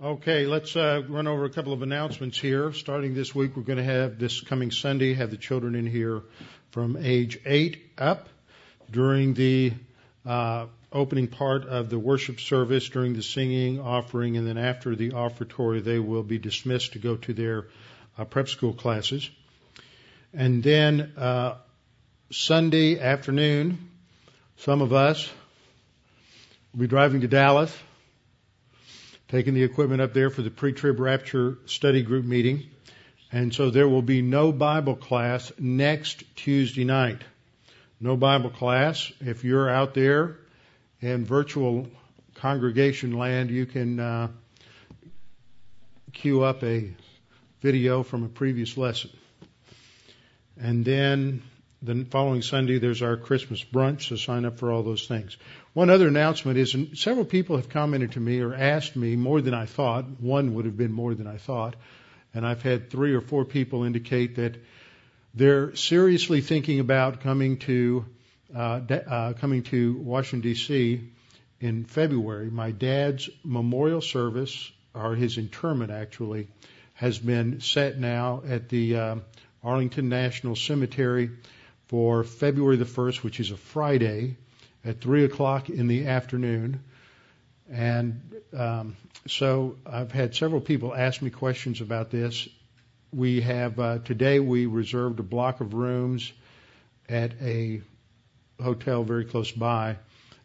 Okay, let's uh, run over a couple of announcements here. Starting this week, we're going to have this coming Sunday have the children in here from age eight up during the uh, opening part of the worship service, during the singing, offering, and then after the offertory, they will be dismissed to go to their uh, prep school classes. And then uh, Sunday afternoon, some of us will be driving to Dallas taking the equipment up there for the pre-trib rapture study group meeting. And so there will be no Bible class next Tuesday night. No Bible class. If you're out there in virtual congregation land, you can uh, queue up a video from a previous lesson. And then the following Sunday, there's our Christmas brunch, so sign up for all those things. One other announcement is several people have commented to me or asked me more than I thought. One would have been more than I thought. And I've had three or four people indicate that they're seriously thinking about coming to uh, uh, coming to Washington D.C. in February. My dad's memorial service, or his interment actually, has been set now at the uh, Arlington National Cemetery for February the 1st, which is a Friday, at 3 o'clock in the afternoon. And um, so I've had several people ask me questions about this. We have, uh, today we reserved a block of rooms at a hotel very close by.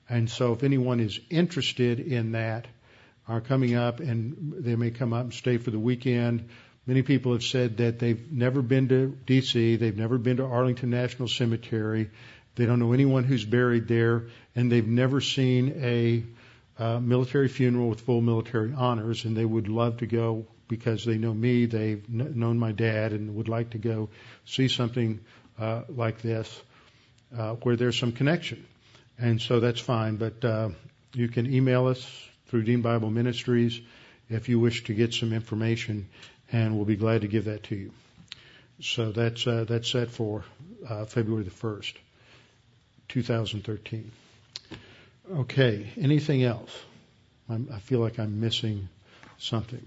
And so if anyone is interested in that, are coming up and they may come up and stay for the weekend. Many people have said that they've never been to D.C., they've never been to Arlington National Cemetery, they don't know anyone who's buried there, and they've never seen a uh, military funeral with full military honors, and they would love to go because they know me, they've kn- known my dad, and would like to go see something uh, like this uh, where there's some connection. And so that's fine, but uh, you can email us through Dean Bible Ministries if you wish to get some information and we'll be glad to give that to you. So that's uh, that's set for uh, February the first, 2013. Okay. Anything else? I'm, I feel like I'm missing something.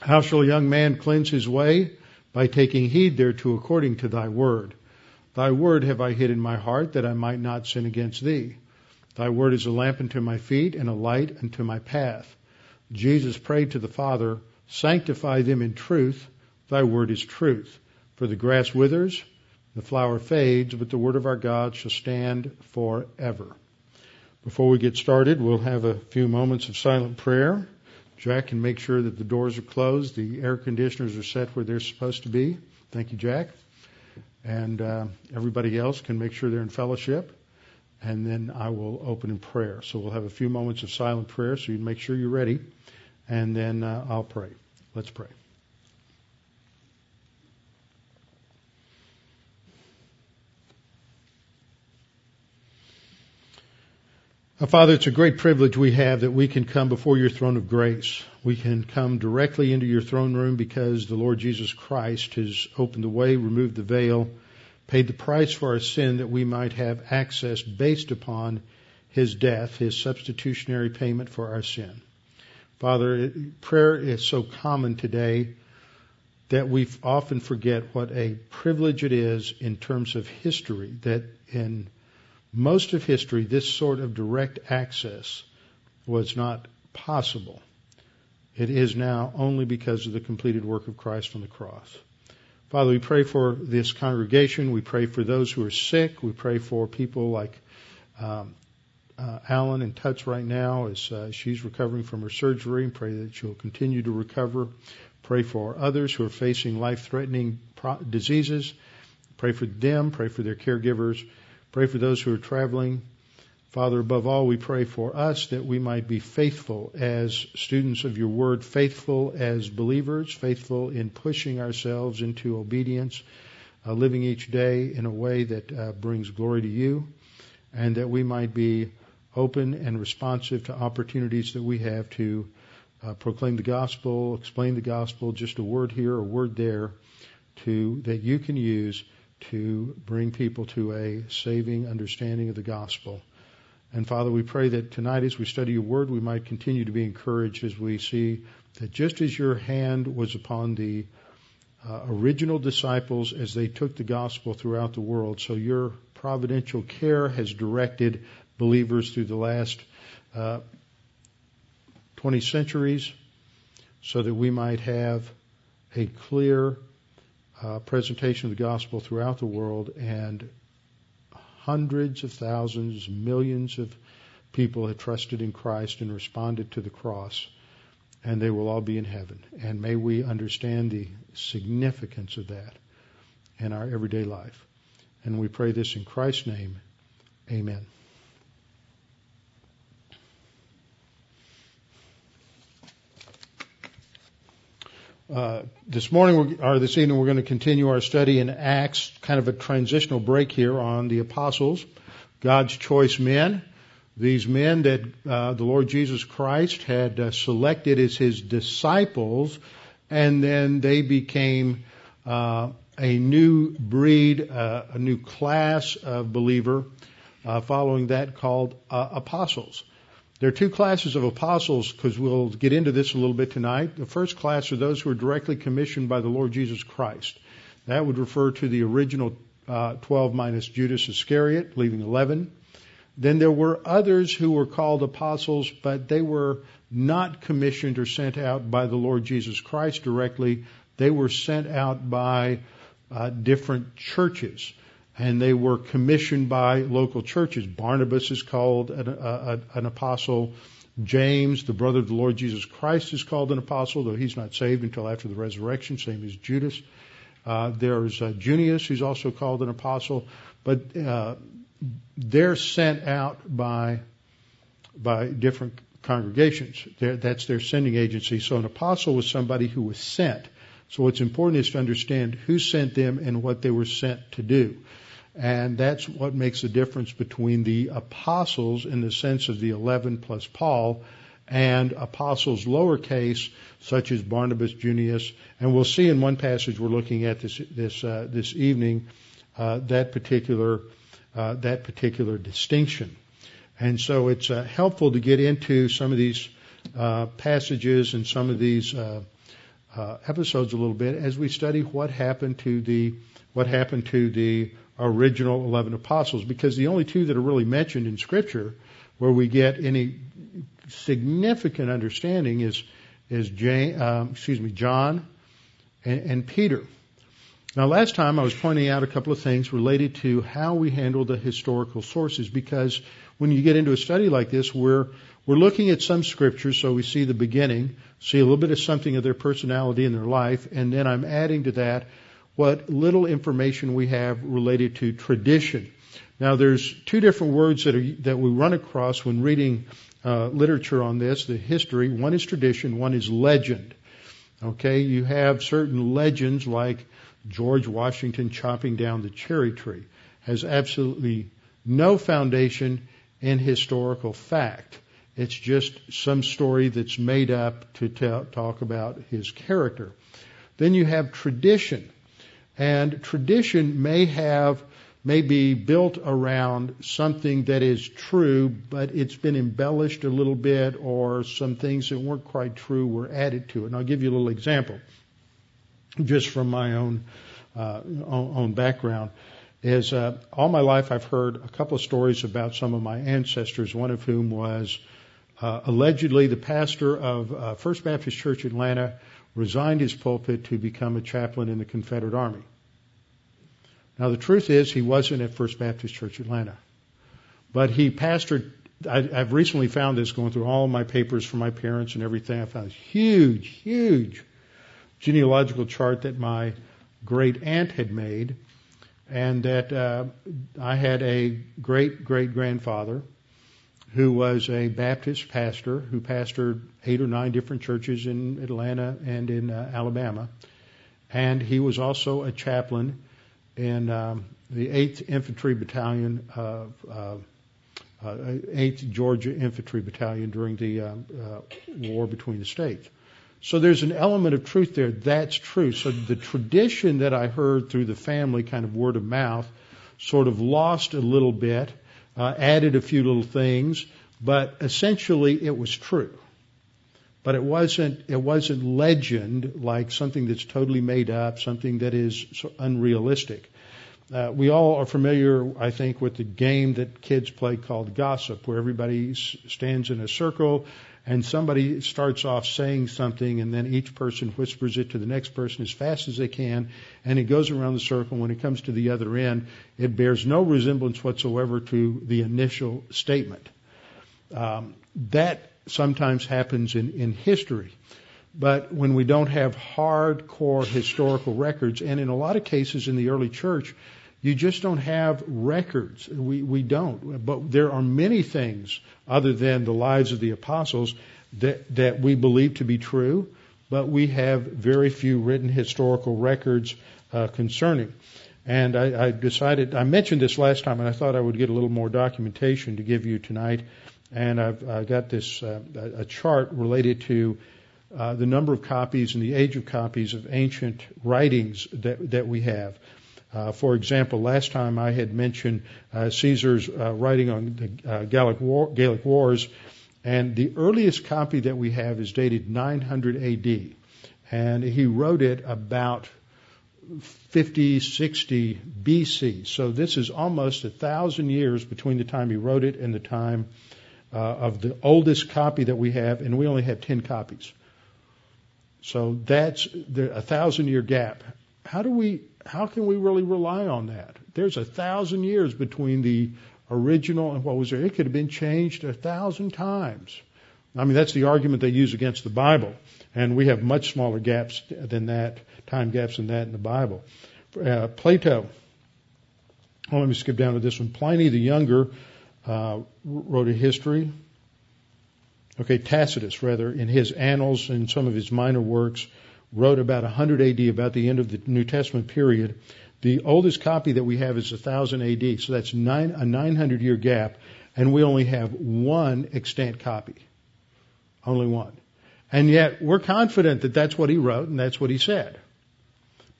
How shall a young man cleanse his way? By taking heed thereto according to thy word. Thy word have I hid in my heart that I might not sin against thee. Thy word is a lamp unto my feet and a light unto my path. Jesus prayed to the Father, Sanctify them in truth. Thy word is truth. For the grass withers, the flower fades, but the word of our God shall stand forever. Before we get started, we'll have a few moments of silent prayer. Jack can make sure that the doors are closed, the air conditioners are set where they're supposed to be. Thank you, Jack. And uh, everybody else can make sure they're in fellowship and then I will open in prayer. So we'll have a few moments of silent prayer, so you make sure you're ready, and then uh, I'll pray. Let's pray. Uh, Father, it's a great privilege we have that we can come before your throne of grace. We can come directly into your throne room because the Lord Jesus Christ has opened the way, removed the veil, paid the price for our sin that we might have access based upon his death, his substitutionary payment for our sin. Father, prayer is so common today that we often forget what a privilege it is in terms of history, that in most of history, this sort of direct access was not possible. It is now only because of the completed work of Christ on the cross. Father, we pray for this congregation. We pray for those who are sick. We pray for people like um, uh, Alan in touch right now as uh, she's recovering from her surgery. And pray that she'll continue to recover. Pray for others who are facing life-threatening pro- diseases. Pray for them. Pray for their caregivers. Pray for those who are traveling Father, above all, we pray for us that we might be faithful as students of your word, faithful as believers, faithful in pushing ourselves into obedience, uh, living each day in a way that uh, brings glory to you, and that we might be open and responsive to opportunities that we have to uh, proclaim the gospel, explain the gospel, just a word here, a word there, to that you can use to bring people to a saving understanding of the gospel And Father, we pray that tonight as we study your word, we might continue to be encouraged as we see that just as your hand was upon the uh, original disciples as they took the gospel throughout the world, so your providential care has directed believers through the last uh, 20 centuries so that we might have a clear uh, presentation of the gospel throughout the world and hundreds of thousands, millions of people have trusted in Christ and responded to the cross, and they will all be in heaven. And may we understand the significance of that in our everyday life. And we pray this in Christ's name. Amen. Uh, this morning or this evening we're going to continue our study in Acts, kind of a transitional break here on the apostles, God's choice men. These men that uh, the Lord Jesus Christ had uh, selected as his disciples, and then they became uh, a new breed, uh, a new class of believer, following that called apostles. There are two classes of apostles because we'll get into this a little bit tonight. The first class are those who are directly commissioned by the Lord Jesus Christ. That would refer to the original uh, 12 minus Judas Iscariot, leaving 11. Then there were others who were called apostles, but they were not commissioned or sent out by the Lord Jesus Christ directly. They were sent out by uh, different churches and they were commissioned by local churches. Barnabas is called an, an, apostle. James, the brother of the Lord Jesus Christ, is called an apostle, though he's not saved until after the resurrection, same as Judas. Uh, there's uh, Junius, who's also called an apostle, but uh, they're sent out by by different congregations. They're, that's their sending agency. So an apostle was somebody who was sent. So what's important is to understand who sent them and what they were sent to do. And that's what makes the difference between the apostles in the sense of the 11 plus Paul and apostles lowercase, such as Barnabas, Junius, and we'll see in one passage we're looking at this this uh, this evening uh, that particular uh, that particular distinction. And so it's uh, helpful to get into some of these uh, passages and some of these uh, episodes a little bit as we study what happened to the what happened to the original 11 apostles because the only two that are really mentioned in Scripture where we get any significant understanding is is um, excuse me, John and, and Peter. Now, last time I was pointing out a couple of things related to how we handle the historical sources because when you get into a study like this, we're we're looking at some scriptures, so we see the beginning, see a little bit of something of their personality and their life, and then I'm adding to that what little information we have related to tradition. Now, there's two different words that, are, that we run across when reading uh, literature on this, the history. One is tradition, one is legend. Okay, you have certain legends like George Washington chopping down the cherry tree has absolutely no foundation in historical fact. It's just some story that's made up to talk about his character. Then you have tradition. And tradition may have, may be built around something that is true, but it's been embellished a little bit or some things that weren't quite true were added to it. And I'll give you a little example just from my own, uh, own background is uh, all my life I've heard a couple of stories about some of my ancestors, one of whom was uh, allegedly the pastor of uh, First Baptist Church Atlanta resigned his pulpit to become a chaplain in the Confederate Army. Now, the truth is, he wasn't at First Baptist Church Atlanta, but he pastored. I, I've recently found this going through all my papers for my parents and everything. I found this huge, huge genealogical chart that my great aunt had made, and that uh, I had a great great grandfather who was a Baptist pastor who pastored eight or nine different churches in Atlanta and in uh, Alabama. And he was also a chaplain in um, the 8th Infantry Battalion of uh, uh, 8th Georgia Infantry Battalion during the um, uh, war between the states. So there's an element of truth there. That's true. So the tradition that I heard through the family, kind of word of mouth, sort of lost a little bit uh, added a few little things, but essentially it was true. But it wasn't it wasn't legend like something that's totally made up, something that is unrealistic. Uh, we all are familiar, I think, with the game that kids play called gossip, where everybody stands in a circle and somebody starts off saying something and then each person whispers it to the next person as fast as they can and it goes around the circle. When it comes to the other end, it bears no resemblance whatsoever to the initial statement. Um, that sometimes happens in, in history. But when we don't have hardcore historical records, and in a lot of cases in the early church, you just don't have records. We, we don't. But there are many things other than the lives of the apostles that, that we believe to be true, but we have very few written historical records uh, concerning. And I, I decided, I mentioned this last time, and I thought I would get a little more documentation to give you tonight. And I've I got this uh, a chart related to uh, the number of copies and the age of copies of ancient writings that that we have. Uh, for example, last time I had mentioned uh, Caesar's uh, writing on the uh, Gallic, War, Gallic Wars, and the earliest copy that we have is dated 900 AD, and he wrote it about 50, 60 BC. So this is almost a thousand years between the time he wrote it and the time uh, of the oldest copy that we have, and we only have 10 copies. So that's the, a thousand year gap. How do we how can we really rely on that? There's a thousand years between the original and what was there. It could have been changed a thousand times. I mean, that's the argument they use against the Bible. And we have much smaller gaps than that, time gaps than that in the Bible. Uh, Plato, well, let me skip down to this one. Pliny the Younger uh, wrote a history. Okay, Tacitus, rather, in his annals and some of his minor works, wrote about 100 AD, about the end of the New Testament period. The oldest copy that we have is 1000 AD, so that's nine, a 900 year gap, and we only have one extant copy. Only one. And yet we're confident that that's what he wrote and that's what he said.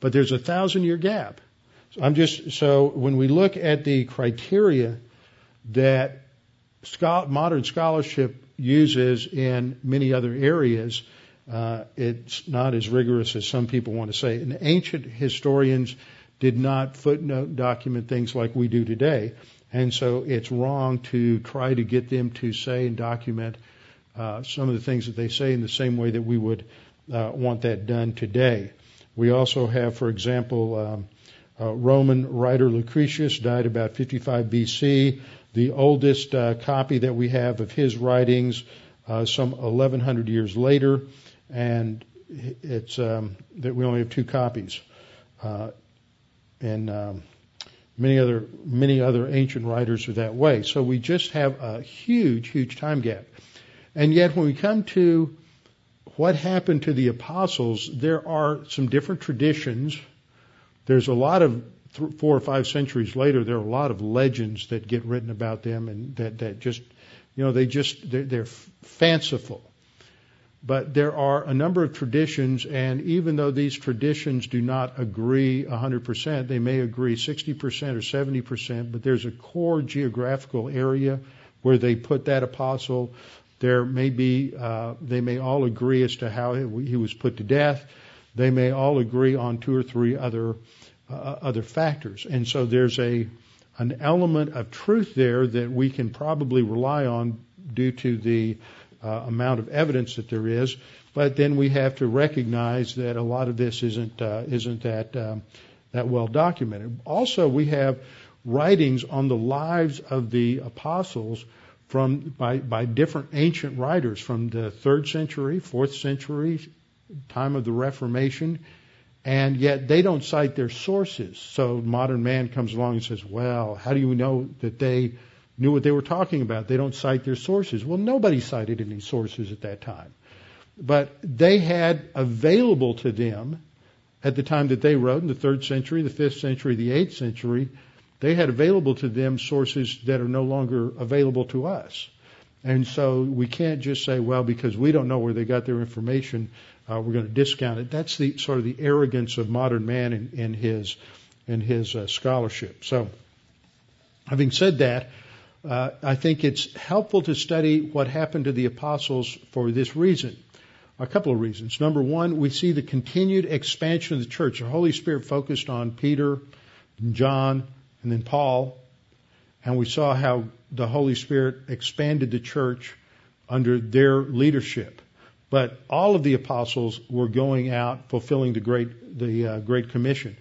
But there's a thousand year gap. So I'm just, so when we look at the criteria that modern scholarship uses in many other areas, uh, it's not as rigorous as some people want to say. And ancient historians did not footnote document things like we do today. And so it's wrong to try to get them to say and document uh, some of the things that they say in the same way that we would uh, want that done today. We also have, for example, um, Roman writer Lucretius died about 55 BC. The oldest uh, copy that we have of his writings, uh, some 1100 years later and it's um, that we only have two copies, uh, and um, many other many other ancient writers are that way. So we just have a huge, huge time gap, and yet when we come to what happened to the apostles, there are some different traditions. There's a lot of th- four or five centuries later, there are a lot of legends that get written about them, and that that just you know they just they're, they're fanciful but there are a number of traditions, and even though these traditions do not agree 100%, they may agree 60% or 70%, but there's a core geographical area where they put that apostle. There may be, uh, they may all agree as to how he was put to death. They may all agree on two or three other other factors, and so there's a an element of truth there that we can probably rely on due to the uh, amount of evidence that there is. But then we have to recognize that a lot of this isn't uh, isn't that um, that well documented. Also, we have writings on the lives of the apostles from by by different ancient writers from the third century, fourth century, time of the Reformation, and yet they don't cite their sources. So modern man comes along and says, "Well, how do you know that they knew what they were talking about. They don't cite their sources. Well, nobody cited any sources at that time. But they had available to them at the time that they wrote in the third century, the fifth century, the eighth century, they had available to them sources that are no longer available to us. And so we can't just say, well, because we don't know where they got their information, uh, we're going to discount it. That's the sort of the arrogance of modern man in, in his in his uh, scholarship. So, having said that, uh, I think it's helpful to study what happened to the apostles for this reason. A couple of reasons. Number one, we see the continued expansion of the church. The Holy Spirit focused on Peter, and John, and then Paul, and we saw how the Holy Spirit expanded the church under their leadership. But all of the apostles were going out fulfilling the great the uh, great commission.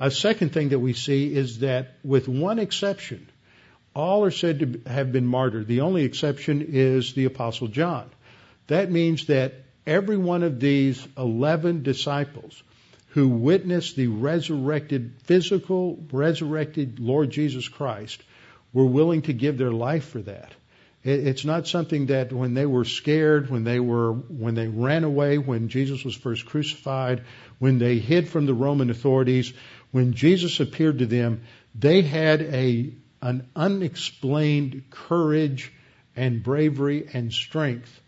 A second thing that we see is that with one exception, all are said to have been martyred. The only exception is the apostle John. That means that every one of these 11 disciples who witnessed the resurrected, physical, resurrected Lord Jesus Christ were willing to give their life for that. It's not something that when they were scared, when they were, when they ran away, when Jesus was first crucified, when they hid from the Roman authorities, when Jesus appeared to them, they had a, an unexplained courage and bravery and strength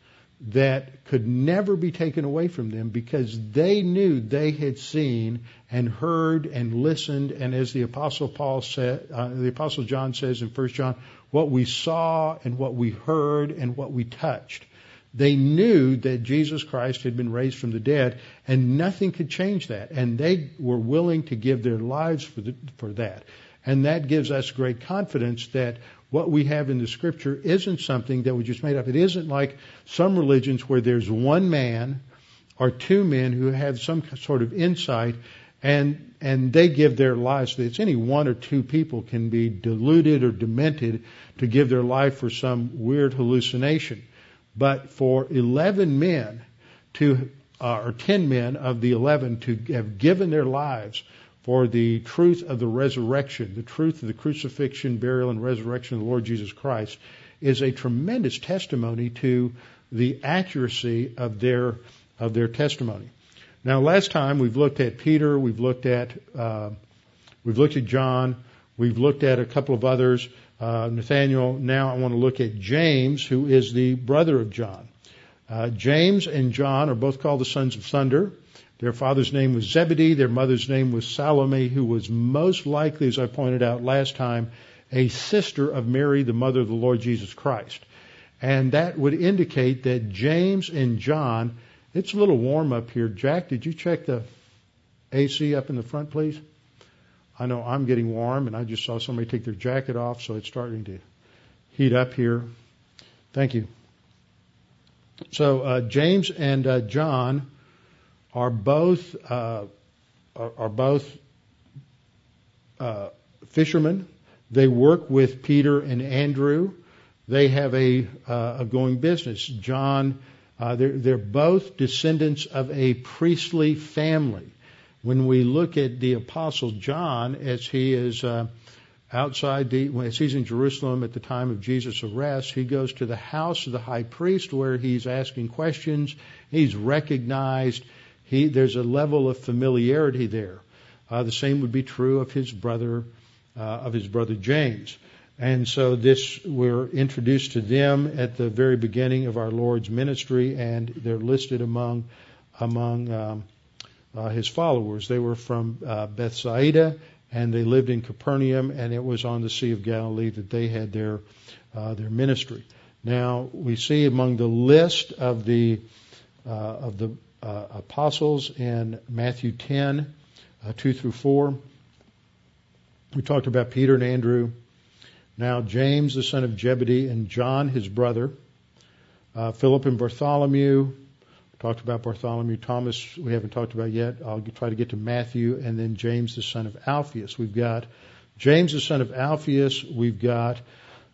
that could never be taken away from them because they knew they had seen and heard and listened. And as the apostle Paul said uh, the apostle John says in 1 John what we saw and what we heard and what we touched. They knew that Jesus Christ had been raised from the dead and nothing could change that. And they were willing to give their lives for the, for that. And that gives us great confidence that what we have in the scripture isn't something that we just made up. It isn't like some religions where there's one man or two men who have some sort of insight and and they give their lives. It's any one or two people can be deluded or demented to give their life for some weird hallucination. But for 11 men to, uh, or 10 men of the 11 to have given their lives for the truth of the resurrection, the truth of the crucifixion, burial, and resurrection of the Lord Jesus Christ, is a tremendous testimony to the accuracy of their of their testimony. Now, last time we've looked at Peter, we've looked at uh, we've looked at John, we've looked at a couple of others, uh, Nathaniel. Now I want to look at James, who is the brother of John. Uh, James and John are both called the sons of thunder. Their father's name was Zebedee. Their mother's name was Salome, who was most likely, as I pointed out last time, a sister of Mary, the mother of the Lord Jesus Christ. And that would indicate that James and John, it's a little warm up here. Jack, did you check the AC up in the front, please? I know I'm getting warm, and I just saw somebody take their jacket off, so it's starting to heat up here. Thank you. So uh, James and uh, John are both uh, are, are, both uh, fishermen. They work with Peter and Andrew. They have a, uh, a going business. John, uh, they're, they're both descendants of a priestly family. When we look at the apostle John, as he is uh, outside the, as he's in Jerusalem at the time of Jesus' arrest, he goes to the house of the high priest where he's asking questions. He's recognized he, there's a level of familiarity there. Uh, the same would be true of his brother, uh, of his brother James. And so this, we're introduced to them at the very beginning of our Lord's ministry, and they're listed among among um, uh, his followers. They were from uh, Bethsaida, and they lived in Capernaum, and it was on the Sea of Galilee that they had their uh, their ministry. Now we see among the list of the uh, of the uh, apostles in Matthew 10, uh, 2 through 4. We talked about Peter and Andrew. Now James, the son of Zebedee, and John, his brother. Uh, Philip and Bartholomew. We talked about Bartholomew. Thomas, we haven't talked about yet. I'll try to get to Matthew. And then James, the son of Alphaeus. We've got James, the son of Alphaeus. We've got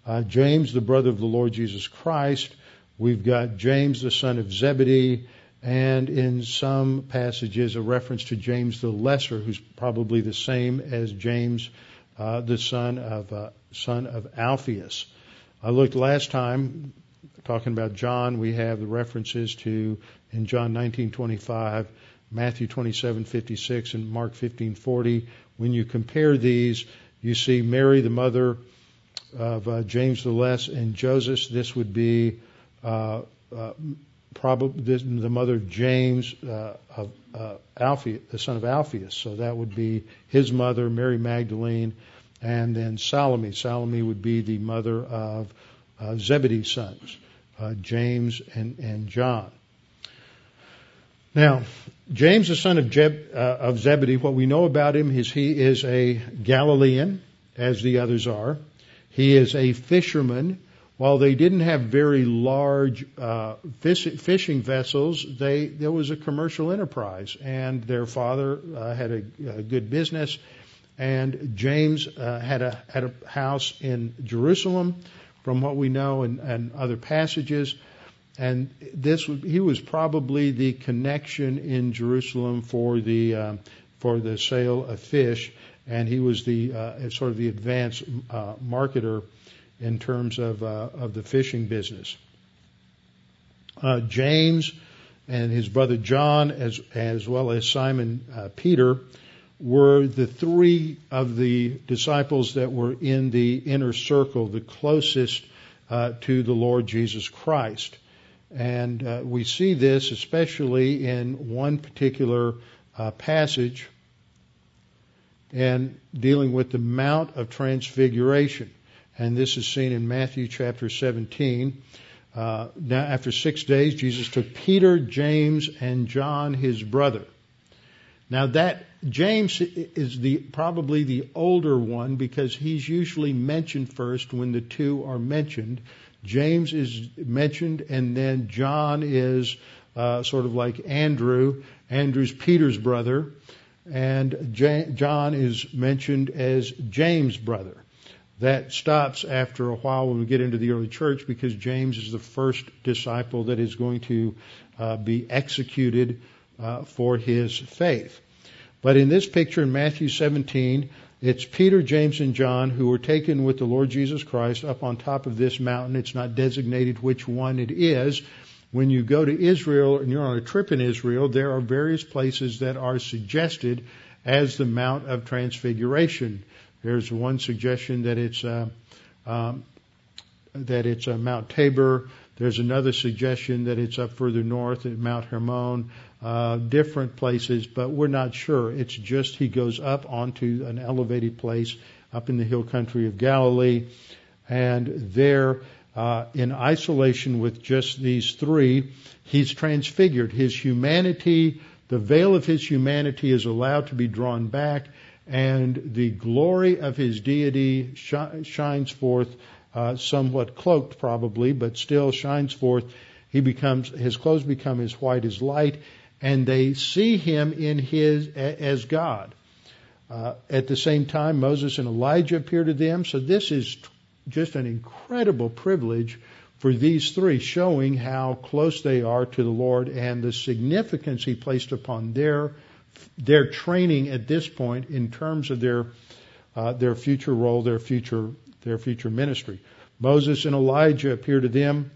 uh, James, the brother of the Lord Jesus Christ. We've got James, the son of Zebedee and in some passages a reference to James the Lesser, who's probably the same as James, uh, the son of uh, son of Alphaeus. I looked last time talking about John. We have the references to in John 19:25, Matthew 27:56, and Mark 15:40. When you compare these, you see Mary, the mother of uh, James the Less, and Joseph. This would be uh, uh, probably the mother of James, uh, of uh, the son of Alphaeus. So that would be his mother, Mary Magdalene, and then Salome. Salome would be the mother of uh, Zebedee's sons, uh, James and, and John. Now, James, the son of, Jeb, uh, of Zebedee, what we know about him is he is a Galilean, as the others are. He is a fisherman. While they didn't have very large uh, fish, fishing vessels, they there was a commercial enterprise, and their father uh, had a, a, good business. And James uh, had a had a house in Jerusalem, from what we know, and, and other passages. And this he was probably the connection in Jerusalem for the um, for the sale of fish, and he was the uh, sort of the advanced uh, marketer in terms of uh, of the fishing business. Uh, James and his brother John, as as well as Simon uh, Peter, were the three of the disciples that were in the inner circle, the closest uh, to the Lord Jesus Christ. And uh, we see this especially in one particular uh, passage and dealing with the Mount of Transfiguration. And this is seen in Matthew chapter 17. Uh, now, after six days, Jesus took Peter, James, and John, his brother. Now, that James is the probably the older one because he's usually mentioned first when the two are mentioned. James is mentioned, and then John is uh, sort of like Andrew. Andrew's Peter's brother, and J- John is mentioned as James' brother. That stops after a while when we get into the early church because James is the first disciple that is going to uh, be executed uh, for his faith. But in this picture in Matthew 17, it's Peter, James, and John who were taken with the Lord Jesus Christ up on top of this mountain. It's not designated which one it is. When you go to Israel and you're on a trip in Israel, there are various places that are suggested as the Mount of Transfiguration. There's one suggestion that it's uh, um, that it's uh, Mount Tabor. There's another suggestion that it's up further north at Mount Hermon uh, different places, but we're not sure. It's just he goes up onto an elevated place up in the hill country of Galilee, and there, uh, in isolation with just these three, he's transfigured. His humanity, the veil of his humanity, is allowed to be drawn back, and the glory of his deity sh- shines forth. Uh, somewhat cloaked probably, but still shines forth. He becomes, his clothes become as white as light, and they see him in his as God. Uh, at the same time, Moses and Elijah appear to them. So this is just an incredible privilege for these three, showing how close they are to the Lord and the significance He placed upon their their training at this point in terms of their uh, their future role, their future their future ministry. Moses and Elijah appear to them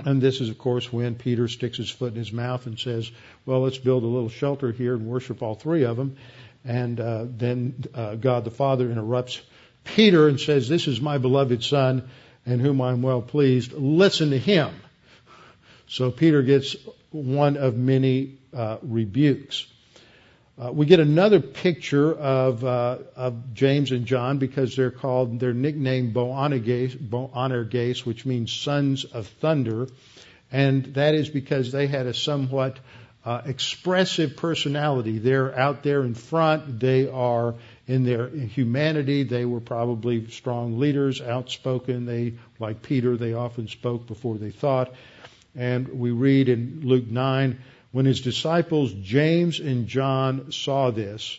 and this is, of course, when Peter sticks his foot in his mouth and says, well, let's build a little shelter here and worship all three of them. And uh, then uh, God the Father interrupts Peter and says, this is my beloved Son in whom I'm well pleased. Listen to him. So Peter gets one of many uh, rebukes. Uh, we get another picture of, uh, of James and John because they're called, they're nicknamed Boanerges, which means sons of thunder. And that is because they had a somewhat uh, expressive personality. They're out there in front. They are in their humanity. They were probably strong leaders, outspoken. They, like Peter, they often spoke before they thought. And we read in Luke 9, when his disciples James and John saw this,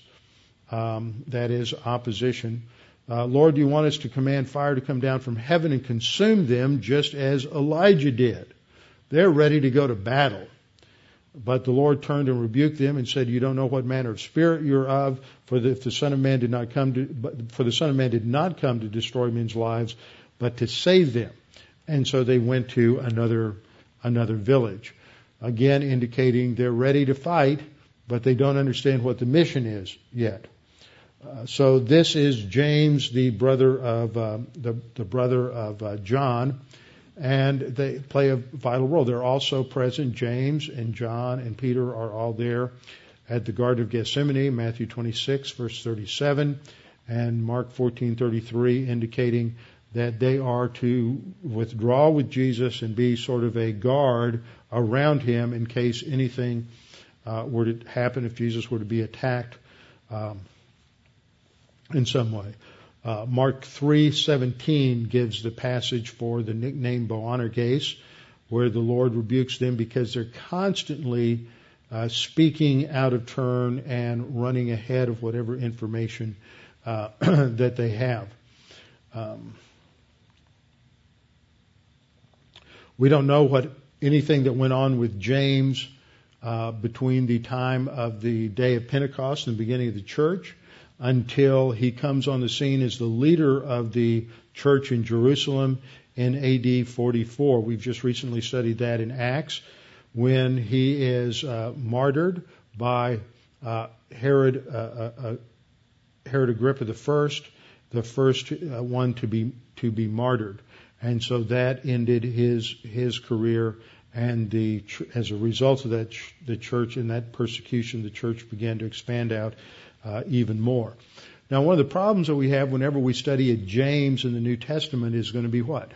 um, that is opposition, uh, Lord, do you want us to command fire to come down from heaven and consume them just as Elijah did? They're ready to go to battle. But the Lord turned and rebuked them and said, "You don't know what manner of spirit you're of. For the, if the Son of Man did not come to, for the Son of Man did not come to destroy men's lives, but to save them." And so they went to another another village again indicating they're ready to fight, but they don't understand what the mission is yet. Uh, so this is James, the brother of uh, the, the brother of uh, John, and they play a vital role. They're also present. James and John and Peter are all there at the Garden of Gethsemane, Matthew 26, verse 37. and Mark 14:33 indicating that they are to withdraw with Jesus and be sort of a guard around him in case anything uh, were to happen if Jesus were to be attacked um, in some way. Uh, Mark 3:17 gives the passage for the nickname Boanerges, where the Lord rebukes them because they're constantly uh, speaking out of turn and running ahead of whatever information uh, that they have. Um, we don't know what anything that went on with James uh, between the time of the day of Pentecost and the beginning of the church until he comes on the scene as the leader of the church in Jerusalem in AD 44. We've just recently studied that in Acts when he is uh, martyred by uh, Herod, uh, uh, uh Herod Agrippa I, the first uh, one to be to be martyred, and so that ended his his career. And the as a result of that, the church in that persecution, the church began to expand out uh, even more. Now, one of the problems that we have whenever we study a James in the New Testament is going to be what?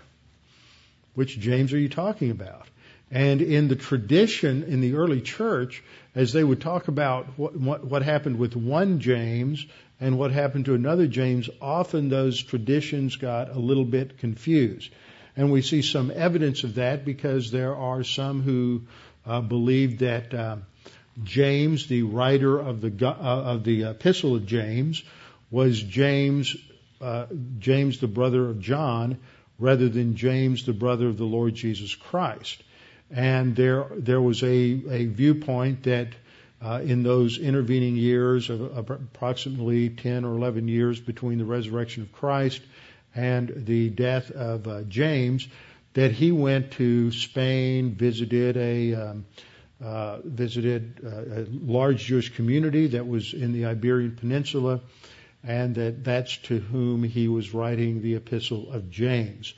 Which James are you talking about? And in the tradition in the early church, as they would talk about what, what, what, happened with one James and what happened to another James, often those traditions got a little bit confused. And we see some evidence of that because there are some who uh, believe that uh, James, the writer of the uh, of the Epistle of James, was James, uh, James the brother of John, rather than James the brother of the Lord Jesus Christ. And there, there was a, a viewpoint that uh, in those intervening years of, approximately 10 or 11 years between the resurrection of Christ and the death of uh, James, that he went to Spain, visited a um, uh, visited uh, a large Jewish community that was in the Iberian Peninsula, and that that's to whom he was writing the Epistle of James.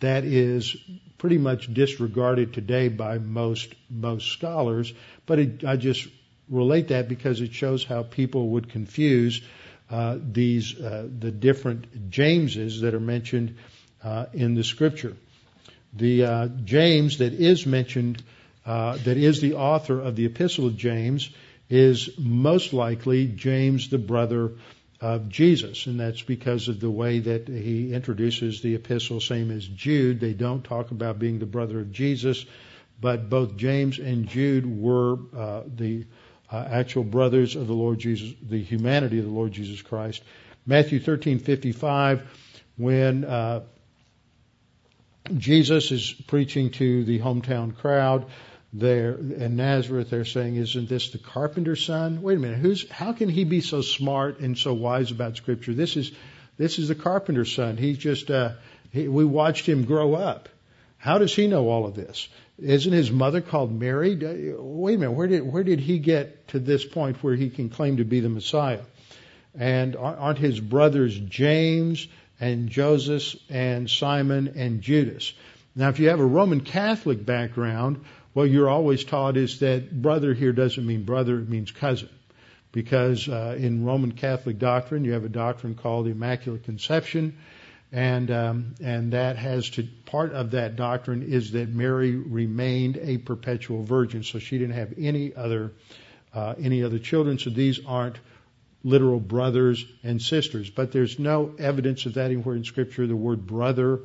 That is pretty much disregarded today by most most scholars, but it, I just relate that because it shows how people would confuse uh, these uh, the different Jameses that are mentioned uh, in the Scripture. The uh, James that is mentioned, uh, that is the author of the Epistle of James, is most likely James, the brother of Jesus, and that's because of the way that he introduces the epistle, same as Jude. They don't talk about being the brother of Jesus, but both James and Jude were uh, the uh, actual brothers of the Lord Jesus, the humanity of the Lord Jesus Christ. Matthew 13:55, when uh, Jesus is preaching to the hometown crowd, there in Nazareth, they're saying, "Isn't this the carpenter's son?" Wait a minute, who's? How can he be so smart and so wise about Scripture? This is this is the carpenter's son. He's just uh, he, we watched him grow up. How does he know all of this? Isn't his mother called Mary? Wait a minute, where did where did he get to this point where he can claim to be the Messiah? And aren't his brothers James and Joseph and Simon and Judas? Now, if you have a Roman Catholic background, what you're always taught is that brother here doesn't mean brother, it means cousin. Because uh, in Roman Catholic doctrine, you have a doctrine called the Immaculate Conception, and um, and that has to part of that doctrine is that Mary remained a perpetual virgin, so she didn't have any other uh, any other children. So these aren't literal brothers and sisters. But there's no evidence of that anywhere in Scripture. The word brother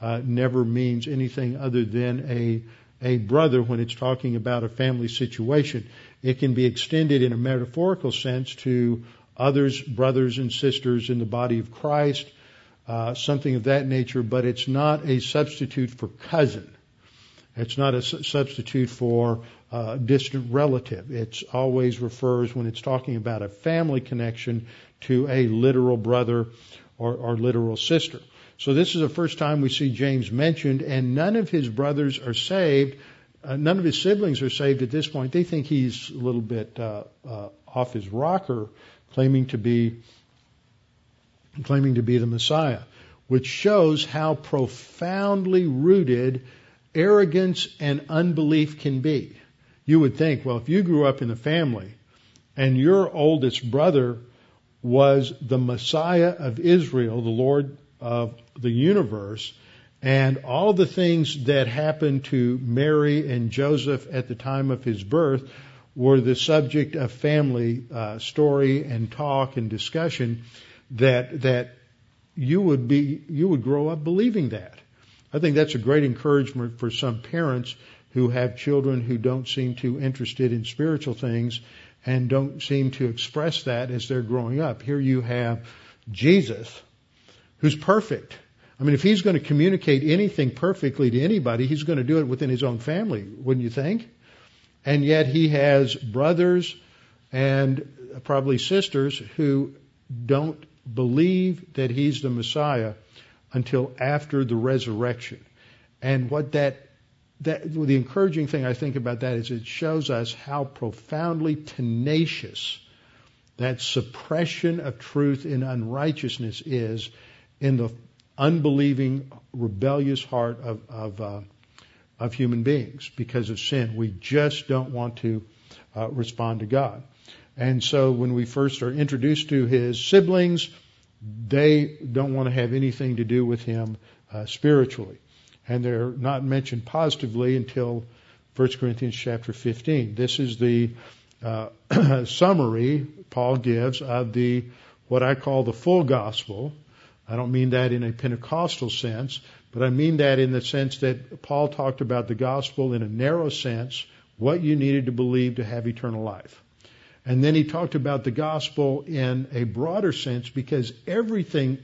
uh, never means anything other than a a brother when it's talking about a family situation. It can be extended in a metaphorical sense to others, brothers and sisters in the body of Christ, uh, something of that nature, but it's not a substitute for cousin. It's not a su- substitute for uh, distant relative. It always refers, when it's talking about a family connection, to a literal brother or, or literal sister. So this is the first time we see James mentioned, and none of his brothers are saved. Uh, none of his siblings are saved at this point. They think he's a little bit uh, uh, off his rocker, claiming to be claiming to be the Messiah, which shows how profoundly rooted arrogance and unbelief can be. You would think, well, if you grew up in the family and your oldest brother was the Messiah of Israel, the Lord of the universe, and all the things that happened to Mary and Joseph at the time of his birth were the subject of family uh, story and talk and discussion that that you would be you would grow up believing that. I think that's a great encouragement for some parents who have children who don't seem too interested in spiritual things and don't seem to express that as they're growing up. Here you have Jesus, who's perfect. I mean, if he's going to communicate anything perfectly to anybody, he's going to do it within his own family, wouldn't you think? And yet he has brothers and probably sisters who don't believe that he's the Messiah until after the resurrection. And what that that the encouraging thing I think about that is it shows us how profoundly tenacious that suppression of truth in unrighteousness is in the unbelieving, rebellious heart of of, uh, of human beings because of sin. We just don't want to uh, respond to God. And so when we first are introduced to his siblings, they don't want to have anything to do with him uh, spiritually. And they're not mentioned positively until 1 Corinthians chapter 15. This is the uh, summary Paul gives of the what I call the full gospel. I don't mean that in a Pentecostal sense, but I mean that in the sense that Paul talked about the gospel in a narrow sense, what you needed to believe to have eternal life. And then he talked about the gospel in a broader sense because everything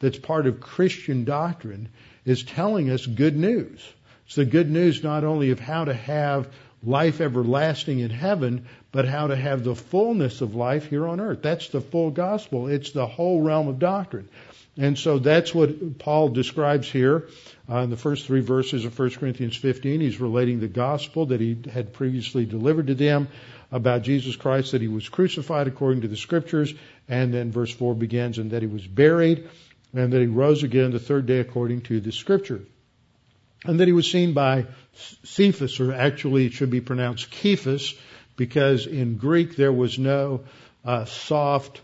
that's part of Christian doctrine is telling us good news. It's the good news not only of how to have life everlasting in heaven, but how to have the fullness of life here on earth. That's the full gospel. It's the whole realm of doctrine. And so that's what Paul describes here uh, in the first three verses of 1 Corinthians 15. He's relating the gospel that he had previously delivered to them about Jesus Christ, that he was crucified according to the scriptures, and then verse 4 begins, and that he was buried, and that he rose again the third day according to the scripture. And that he was seen by Cephas, or actually it should be pronounced Kephas, because in Greek there was no uh, soft,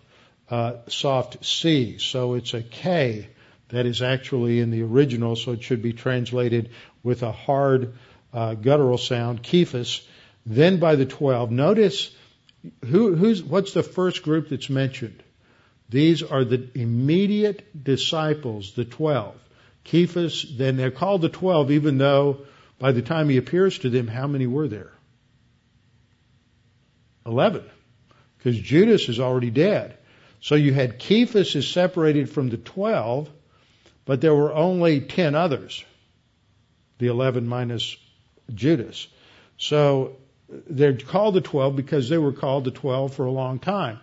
uh, soft C, so it's a K that is actually in the original, so it should be translated with a hard uh, guttural sound, Kephas, then by the 12. Notice who, who's, what's the first group that's mentioned? These are the immediate disciples, the 12. Cephas, then they're called the 12 even though by the time he appears to them, how many were there? 11. Because Judas is already dead. So you had Cephas is separated from the 12, but there were only 10 others. The 11 minus Judas. So they're called the 12 because they were called the 12 for a long time.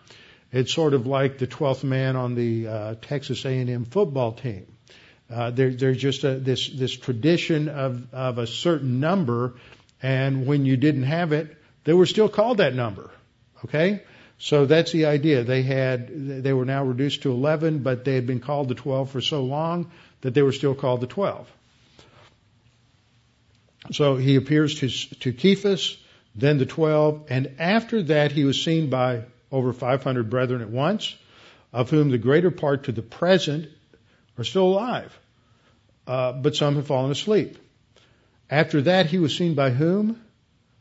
It's sort of like the 12th man on the uh, Texas A&M football team. Uh, there, there's just a, this this tradition of of a certain number, and when you didn't have it, they were still called that number. Okay, so that's the idea. They had they were now reduced to 11, but they had been called the 12 for so long that they were still called the 12. So he appears to to Cephas, then the 12, and after that he was seen by over 500 brethren at once, of whom the greater part to the present are still alive, uh, but some have fallen asleep. After that he was seen by whom?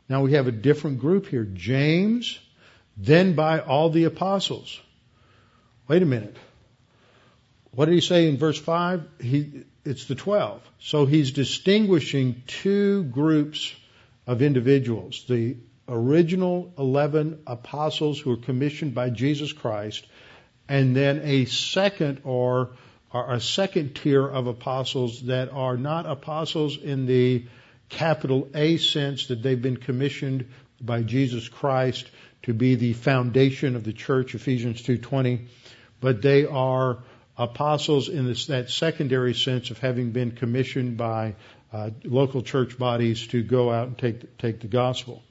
Now we have a different group here. James, then by all the apostles. Wait a minute. What did he say in verse 5? He, it's the 12. So he's distinguishing two groups of individuals. The original 11 apostles who were commissioned by Jesus Christ, and then a second or, or a second tier of apostles that are not apostles in the capital A sense that they've been commissioned by Jesus Christ to be the foundation of the church, Ephesians 2:20, but they are apostles in this, that secondary sense of having been commissioned by uh, local church bodies to go out and take take the gospel.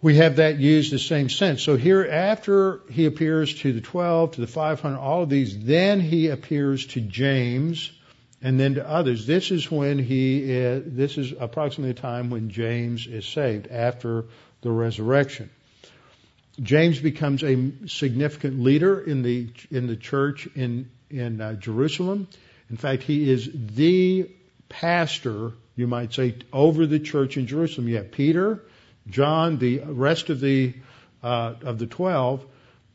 We have that used the same sense. So here, after he appears to the twelve, to the five hundred, all of these, then he appears to James, and then to others. This is when he is, this is approximately the time when James is saved after the resurrection. James becomes a significant leader in the in the church in in uh, Jerusalem. In fact, he is the pastor, you might say, over the church in Jerusalem. You have Peter, John, the rest of the uh, of the twelve,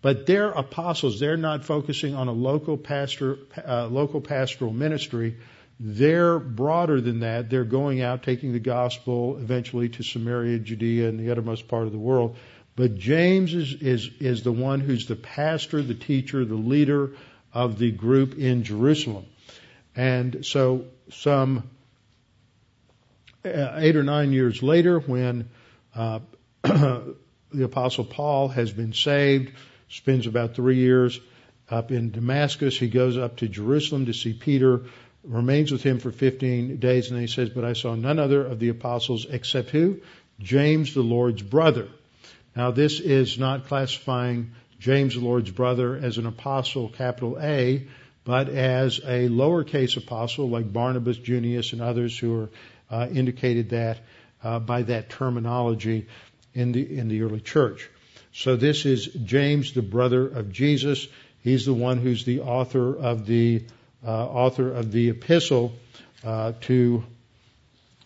but they're apostles. They're not focusing on a local pastor, uh, local pastoral ministry. They're broader than that. They're going out, taking the gospel eventually to Samaria, Judea, and the uttermost part of the world. But James is, is, is the one who's the pastor, the teacher, the leader of the group in Jerusalem. And so some uh, eight or nine years later, when uh, the apostle Paul has been saved, spends about three years up in Damascus. He goes up to Jerusalem to see Peter, remains with him for 15 days, and he says, But I saw none other of the apostles except who? James, the Lord's brother. Now, this is not classifying James, the Lord's brother, as an apostle, capital A, but as a lowercase apostle like Barnabas, Junius, and others who are uh, indicated that uh, by that terminology in the in the early church. So this is James, the brother of Jesus. He's the one who's the author of the uh, author of the epistle uh, to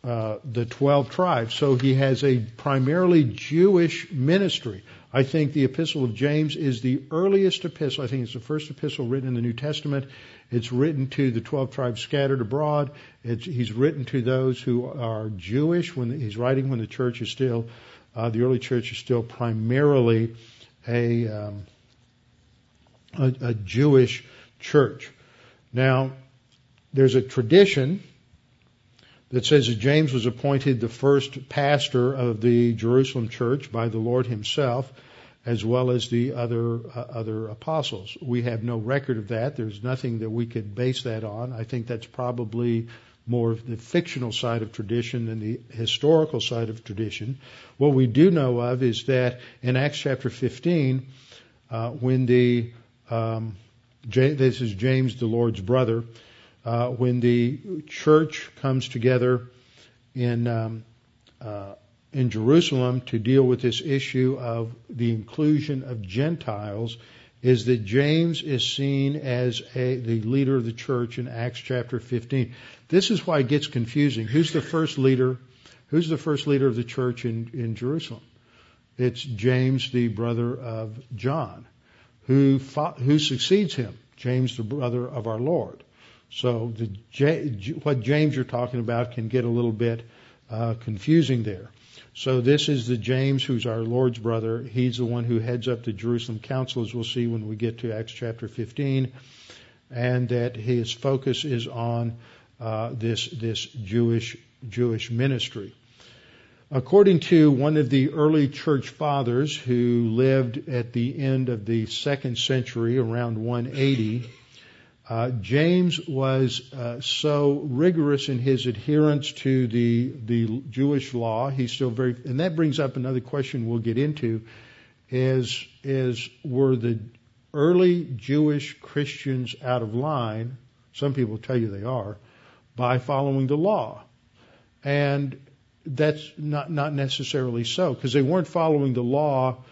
uh, the 12 tribes. So he has a primarily Jewish ministry. I think the epistle of James is the earliest epistle. I think it's the first epistle written in the New Testament. It's written to the 12 tribes scattered abroad. It's, he's written to those who are Jewish when he's writing when the church is still, uh, the early church is still primarily a, um, a, a Jewish church. Now, there's a tradition that says that James was appointed the first pastor of the Jerusalem church by the Lord himself, as well as the other uh, other apostles. We have no record of that. There's nothing that we could base that on. I think that's probably more the fictional side of tradition than the historical side of tradition. What we do know of is that in Acts chapter 15, uh, when the um, this is James, the Lord's brother, uh, when the church comes together in um, uh, in Jerusalem to deal with this issue of the inclusion of Gentiles, is that James is seen as a, the leader of the church in Acts chapter 15. This is why it gets confusing. Who's the first leader? Who's the first leader of the church in, in Jerusalem? It's James, the brother of John, who fought, who succeeds him. James, the brother of our Lord. So the, what James you're talking about can get a little bit uh, confusing there. So this is the James who's our Lord's brother. He's the one who heads up the Jerusalem Council, as we'll see when we get to Acts chapter 15, and that his focus is on uh, this this Jewish Jewish ministry. According to one of the early church fathers who lived at the end of the second century, around 180, uh, James was uh, so rigorous in his adherence to the the Jewish law. He's still very, and that brings up another question we'll get into: is is were the early Jewish Christians out of line? Some people tell you they are by following the law, and that's not not necessarily so because they weren't following the law